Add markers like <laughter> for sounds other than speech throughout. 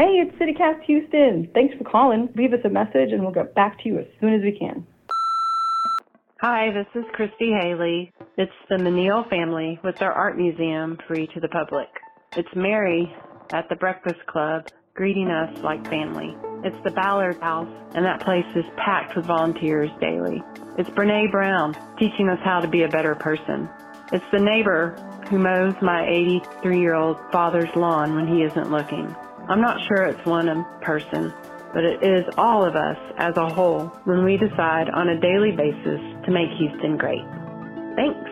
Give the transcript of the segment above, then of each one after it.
Hey, it's CityCast Houston. Thanks for calling. Leave us a message and we'll get back to you as soon as we can. Hi, this is Christy Haley. It's the Menil family with their art museum free to the public. It's Mary at the Breakfast Club greeting us like family. It's the Ballard House, and that place is packed with volunteers daily. It's Brene Brown teaching us how to be a better person. It's the neighbor who mows my 83 year old father's lawn when he isn't looking. I'm not sure it's one person, but it is all of us as a whole when we decide on a daily basis to make Houston great. Thanks.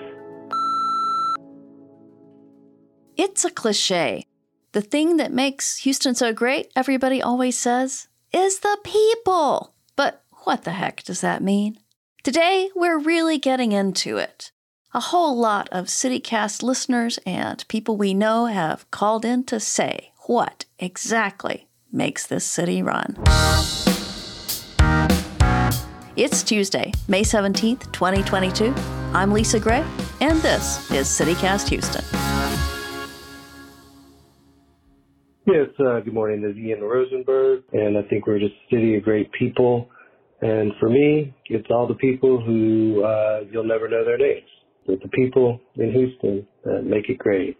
It's a cliche. The thing that makes Houston so great, everybody always says, is the people. But what the heck does that mean? Today, we're really getting into it. A whole lot of CityCast listeners and people we know have called in to say what exactly makes this city run. It's Tuesday, May 17th, 2022. I'm Lisa Gray, and this is CityCast Houston. Yes, uh, good morning. This is Ian Rosenberg, and I think we're just a city of great people. And for me, it's all the people who uh, you'll never know their names. But the people in Houston that make it great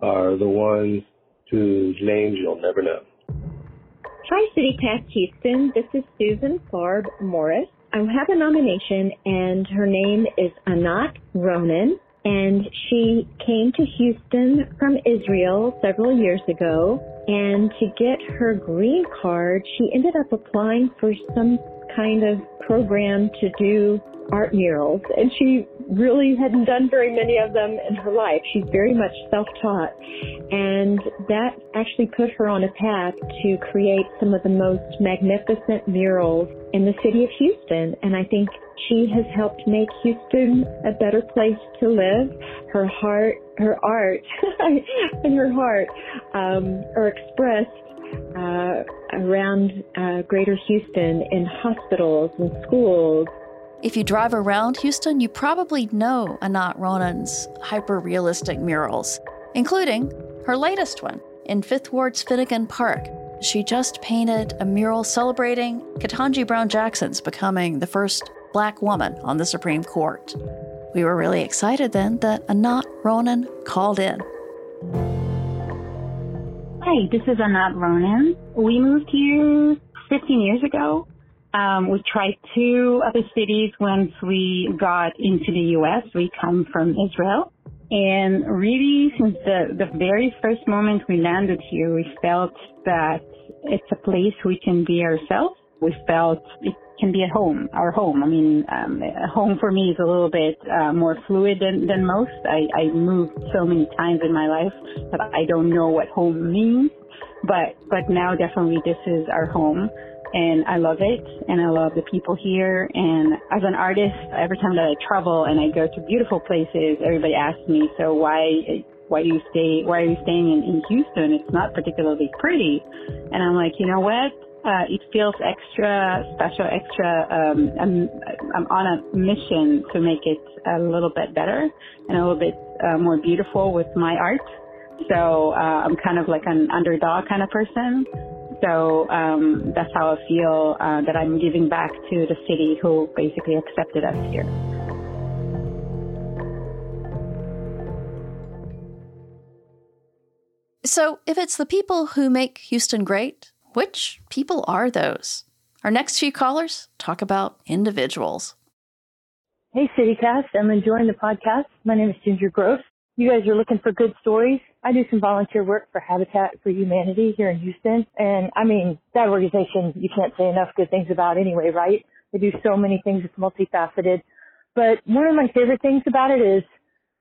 are the ones whose names you'll never know. Hi, CityCast Houston. This is Susan Farb Morris. I have a nomination, and her name is Anat Ronen, and she came to Houston from Israel several years ago. And to get her green card, she ended up applying for some kind of program to do art murals, and she really hadn't done very many of them in her life. She's very much self-taught, and that actually put her on a path to create some of the most magnificent murals in the city of Houston. And I think she has helped make Houston a better place to live. Her heart, her art, <laughs> and her heart um, are expressed uh, around uh, Greater Houston in hospitals and schools if you drive around Houston, you probably know Anat Ronen's hyper realistic murals, including her latest one in Fifth Ward's Finnigan Park. She just painted a mural celebrating Ketanji Brown Jackson's becoming the first black woman on the Supreme Court. We were really excited then that Anat Ronen called in. Hi, this is Anat Ronen. We moved here 15 years ago um, we tried two other cities once we got into the U.S. We come from Israel. And really, since the, the very first moment we landed here, we felt that it's a place we can be ourselves. We felt it can be a home, our home. I mean, um, home for me is a little bit uh, more fluid than, than most. I, I moved so many times in my life that I don't know what home means. But, but now definitely this is our home and I love it and I love the people here. And as an artist every time that I travel and I go to beautiful places everybody asks me so why why do you stay why are you staying in, in Houston? It's not particularly pretty. And I'm like you know what? Uh, it feels extra special extra um, I'm, I'm on a mission to make it a little bit better and a little bit uh, more beautiful with my art. So uh, I'm kind of like an underdog kind of person so um, that's how I feel uh, that I'm giving back to the city who basically accepted us here. So, if it's the people who make Houston great, which people are those? Our next few callers talk about individuals. Hey, CityCast. I'm enjoying the podcast. My name is Ginger Gross. You guys are looking for good stories. I do some volunteer work for Habitat for Humanity here in Houston. And I mean, that organization, you can't say enough good things about anyway, right? They do so many things. It's multifaceted. But one of my favorite things about it is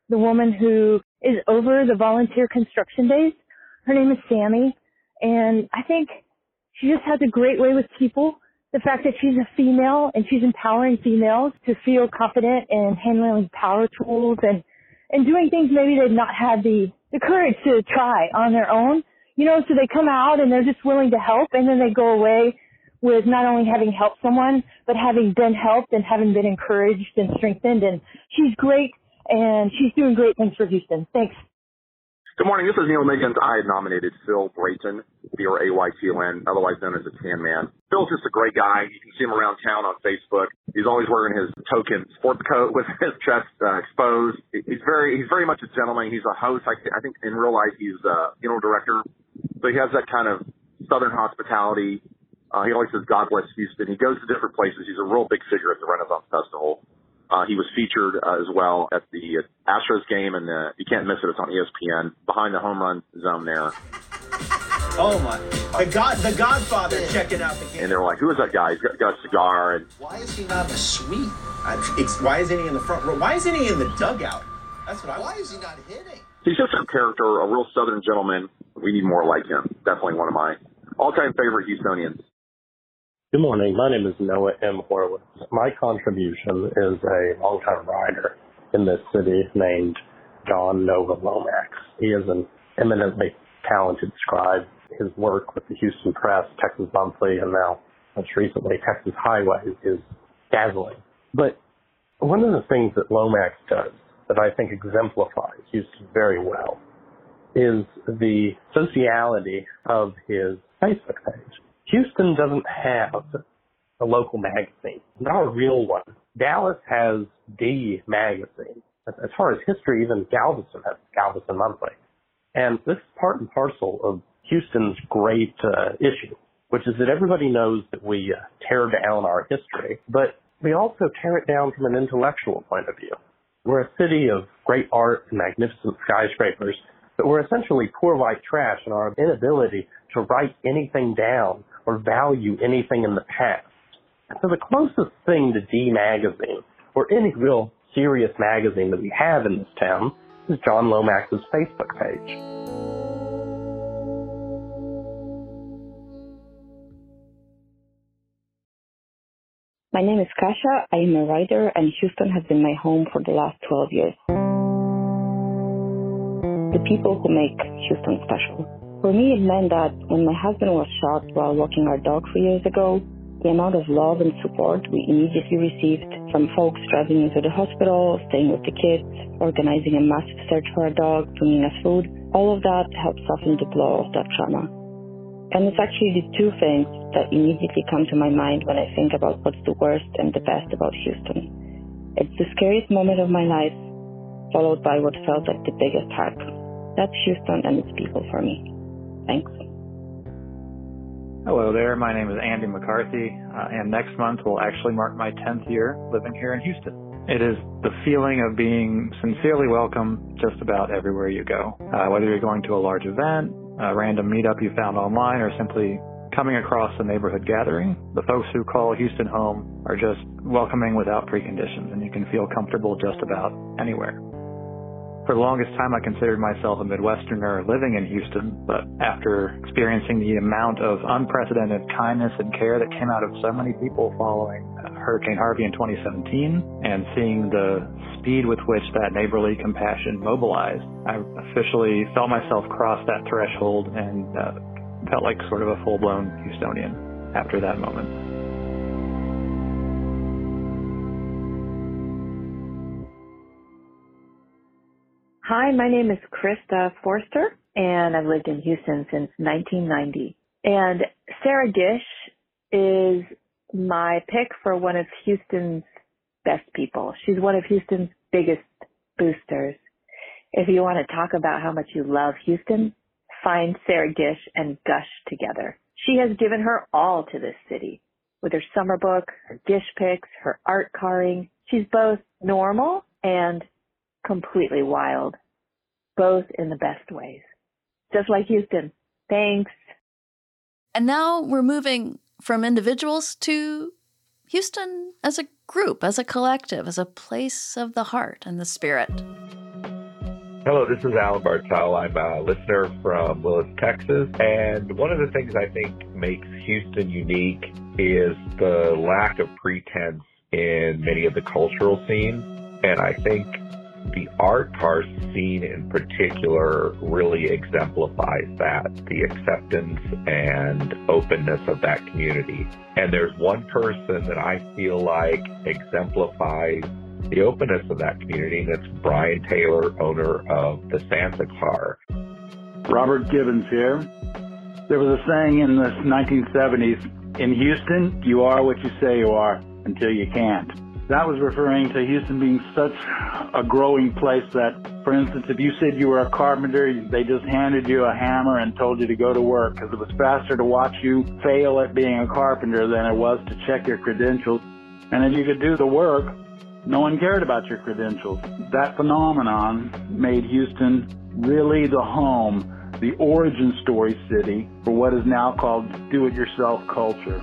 the woman who is over the volunteer construction days. Her name is Sammy. And I think she just has a great way with people. The fact that she's a female and she's empowering females to feel confident in handling power tools and and doing things maybe they've not had the, the courage to try on their own. You know, so they come out and they're just willing to help and then they go away with not only having helped someone, but having been helped and having been encouraged and strengthened. And she's great and she's doing great things for Houston. Thanks. Good morning. This is Neil Miggins. I had nominated Phil Brayton, B-R-A-Y-T-O-N, otherwise known as the Tan Man. Phil's just a great guy. You can see him around town on Facebook. He's always wearing his token sports coat with his chest uh, exposed. He's very, he's very much a gentleman. He's a host. I, I think in real life he's a funeral director. So he has that kind of southern hospitality. Uh, he always says, God bless Houston. He goes to different places. He's a real big figure at the Renaissance Festival. Uh, he was featured uh, as well at the Astros game, and uh, you can't miss it. It's on ESPN behind the home run zone there. Oh my! The God, the Godfather checking out the game. And they were like, "Who is that guy? He's got, got a cigar." And why is he not in the suite? It's, why isn't he in the front row? Why isn't he in the dugout? That's what I. Why is he not hitting? He's just a character, a real Southern gentleman. We need more like him. Definitely one of my all-time favorite Houstonians. Good morning. My name is Noah M. Horowitz. My contribution is a longtime writer in this city named John Nova Lomax. He is an eminently talented scribe. His work with the Houston Press, Texas Monthly, and now most recently Texas Highway is dazzling. But one of the things that Lomax does that I think exemplifies Houston very well is the sociality of his Facebook page. Houston doesn't have a local magazine, not a real one. Dallas has D Magazine. As far as history, even Galveston has Galveston Monthly. And this is part and parcel of Houston's great uh, issue, which is that everybody knows that we uh, tear down our history, but we also tear it down from an intellectual point of view. We're a city of great art and magnificent skyscrapers, but we're essentially poor white trash in our inability to write anything down or value anything in the past. So the closest thing to D Magazine, or any real serious magazine that we have in this town, is John Lomax's Facebook page. My name is Kasha. I am a writer, and Houston has been my home for the last 12 years. The people who make Houston special. For me, it meant that when my husband was shot while walking our dog three years ago, the amount of love and support we immediately received from folks driving into the hospital, staying with the kids, organizing a massive search for our dog, bringing us food, all of that helped soften the blow of that trauma. And it's actually the two things that immediately come to my mind when I think about what's the worst and the best about Houston. It's the scariest moment of my life, followed by what felt like the biggest hug. That's Houston and its people for me. Thanks. Hello there. My name is Andy McCarthy, uh, and next month will actually mark my 10th year living here in Houston. It is the feeling of being sincerely welcome just about everywhere you go. Uh, whether you're going to a large event, a random meetup you found online, or simply coming across a neighborhood gathering, the folks who call Houston home are just welcoming without preconditions, and you can feel comfortable just about anywhere. For the longest time, I considered myself a Midwesterner living in Houston, but after experiencing the amount of unprecedented kindness and care that came out of so many people following Hurricane Harvey in 2017, and seeing the speed with which that neighborly compassion mobilized, I officially felt myself cross that threshold and uh, felt like sort of a full-blown Houstonian after that moment. Hi, my name is Krista Forster, and I've lived in Houston since 1990. And Sarah Gish is my pick for one of Houston's best people. She's one of Houston's biggest boosters. If you want to talk about how much you love Houston, find Sarah Gish and gush together. She has given her all to this city with her summer book, her Gish picks, her art carring. She's both normal and completely wild, both in the best ways. Just like Houston. Thanks. And now we're moving from individuals to Houston as a group, as a collective, as a place of the heart and the spirit. Hello, this is Alan Bartel. I'm a listener from Willis, Texas. And one of the things I think makes Houston unique is the lack of pretense in many of the cultural scenes. And I think the art car scene in particular really exemplifies that, the acceptance and openness of that community. And there's one person that I feel like exemplifies the openness of that community, and it's Brian Taylor, owner of the Santa Car. Robert Gibbons here. There was a saying in the 1970s, in Houston, you are what you say you are until you can't. That was referring to Houston being such a growing place that, for instance, if you said you were a carpenter, they just handed you a hammer and told you to go to work because it was faster to watch you fail at being a carpenter than it was to check your credentials. And if you could do the work, no one cared about your credentials. That phenomenon made Houston really the home, the origin story city for what is now called do-it-yourself culture.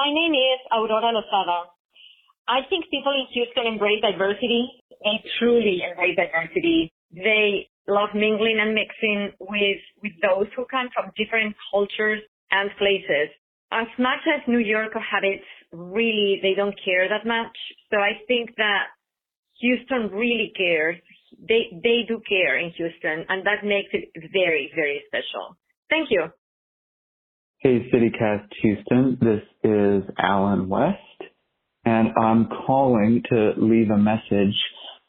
My name is Aurora Lozada. I think people in Houston embrace diversity. They truly embrace diversity. They love mingling and mixing with, with those who come from different cultures and places. As much as New York habits really, they don't care that much. So I think that Houston really cares. They, they do care in Houston and that makes it very, very special. Thank you. Hey, CityCast Houston. This is Alan West, and I'm calling to leave a message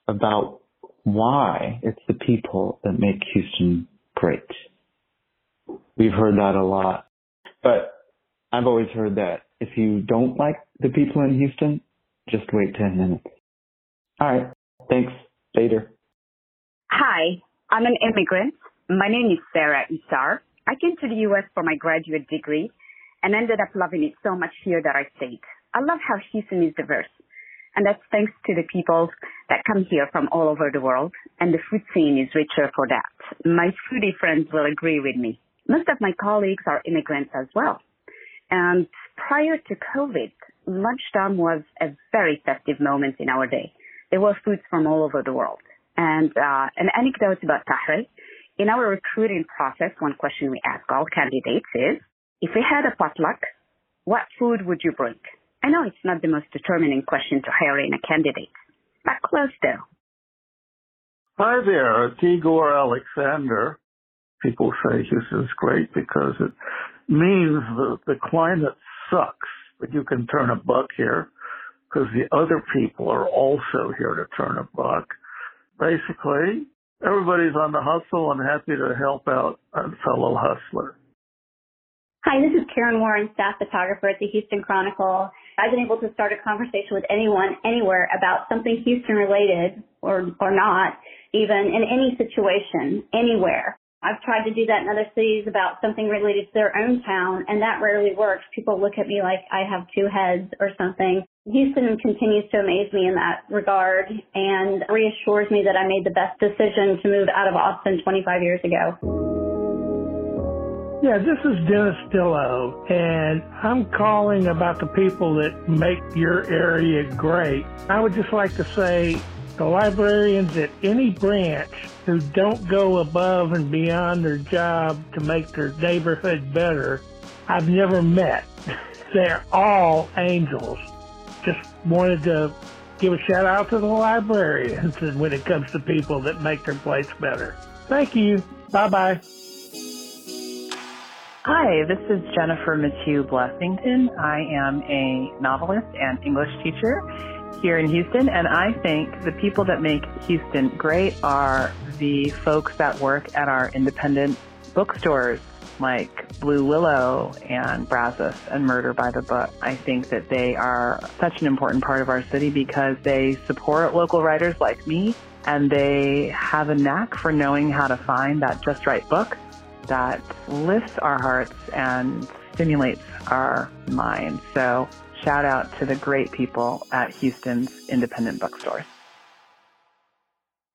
about why it's the people that make Houston great. We've heard that a lot, but I've always heard that if you don't like the people in Houston, just wait 10 minutes. All right. Thanks. Later. Hi, I'm an immigrant. My name is Sarah Isar. I came to the U.S. for my graduate degree and ended up loving it so much here that I stayed. I love how Houston is diverse. And that's thanks to the people that come here from all over the world. And the food scene is richer for that. My foodie friends will agree with me. Most of my colleagues are immigrants as well. And prior to COVID, lunchtime was a very festive moment in our day. There were foods from all over the world. And uh, an anecdote about Tahrir in our recruiting process, one question we ask all candidates is, if we had a potluck, what food would you bring? I know it's not the most determining question to hiring a candidate, but close though. Hi there, it's Igor Alexander. People say Houston's great because it means the, the climate sucks, but you can turn a buck here because the other people are also here to turn a buck. Basically, everybody's on the hustle and happy to help out a fellow hustler. Hi, this is Karen Warren, staff photographer at the Houston Chronicle. I've been able to start a conversation with anyone, anywhere about something Houston related or, or not, even in any situation, anywhere. I've tried to do that in other cities about something related to their own town, and that rarely works. People look at me like I have two heads or something. Houston continues to amaze me in that regard and reassures me that I made the best decision to move out of Austin 25 years ago. Yeah, this is Dennis Stillo, and I'm calling about the people that make your area great. I would just like to say the librarians at any branch who don't go above and beyond their job to make their neighborhood better, I've never met. <laughs> They're all angels just wanted to give a shout out to the librarians when it comes to people that make their place better. Thank you. Bye bye. Hi, this is Jennifer Mathieu Blessington. I am a novelist and English teacher here in Houston, and I think the people that make Houston great are the folks that work at our independent bookstores like Blue Willow and Brazos and Murder by the Book. I think that they are such an important part of our city because they support local writers like me and they have a knack for knowing how to find that just right book that lifts our hearts and stimulates our minds. So shout out to the great people at Houston's independent bookstores.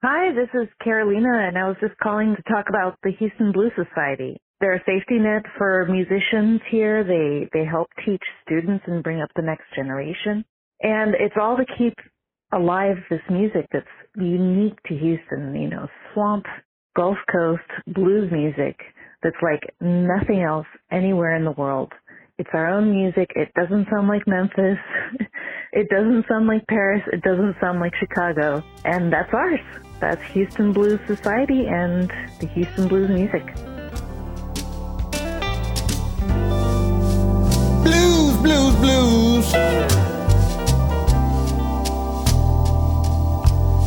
Hi, this is Carolina, and I was just calling to talk about the Houston Blues Society. They're a safety net for musicians here. They they help teach students and bring up the next generation. And it's all to keep alive this music that's unique to Houston, you know, swamp, Gulf Coast blues music that's like nothing else anywhere in the world. It's our own music. It doesn't sound like Memphis. <laughs> it doesn't sound like Paris. It doesn't sound like Chicago. And that's ours. That's Houston Blues Society and the Houston Blues music. Blues, blues, blues.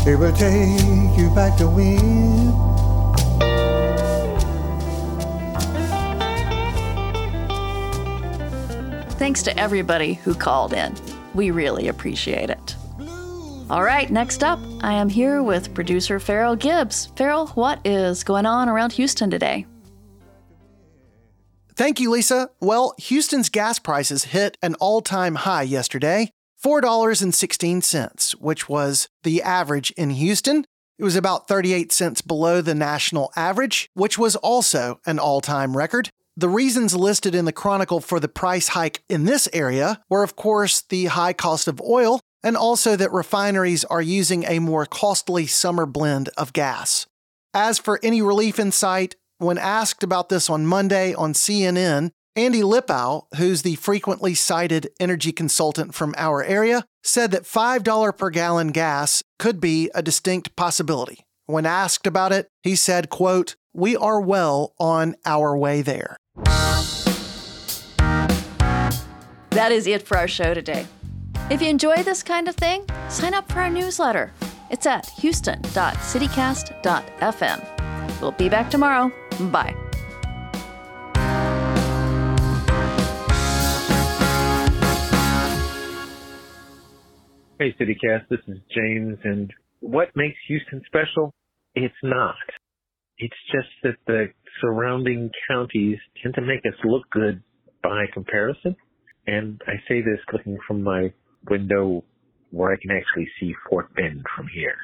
It will take you back to when. Thanks to everybody who called in. We really appreciate it. All right, next up, I am here with producer Farrell Gibbs. Farrell, what is going on around Houston today? Thank you, Lisa. Well, Houston's gas prices hit an all time high yesterday $4.16, which was the average in Houston. It was about 38 cents below the national average, which was also an all time record. The reasons listed in the Chronicle for the price hike in this area were, of course, the high cost of oil and also that refineries are using a more costly summer blend of gas. As for any relief in sight, when asked about this on Monday on CNN, Andy Lipow, who's the frequently cited energy consultant from our area, said that $5 per gallon gas could be a distinct possibility. When asked about it, he said, quote, "We are well on our way there." That is it for our show today. If you enjoy this kind of thing, sign up for our newsletter. It's at houston.citycast.fm. We'll be back tomorrow. Bye. Hey, CityCast, this is James, and what makes Houston special? It's not. It's just that the surrounding counties tend to make us look good by comparison. And I say this looking from my window where I can actually see Fort Bend from here.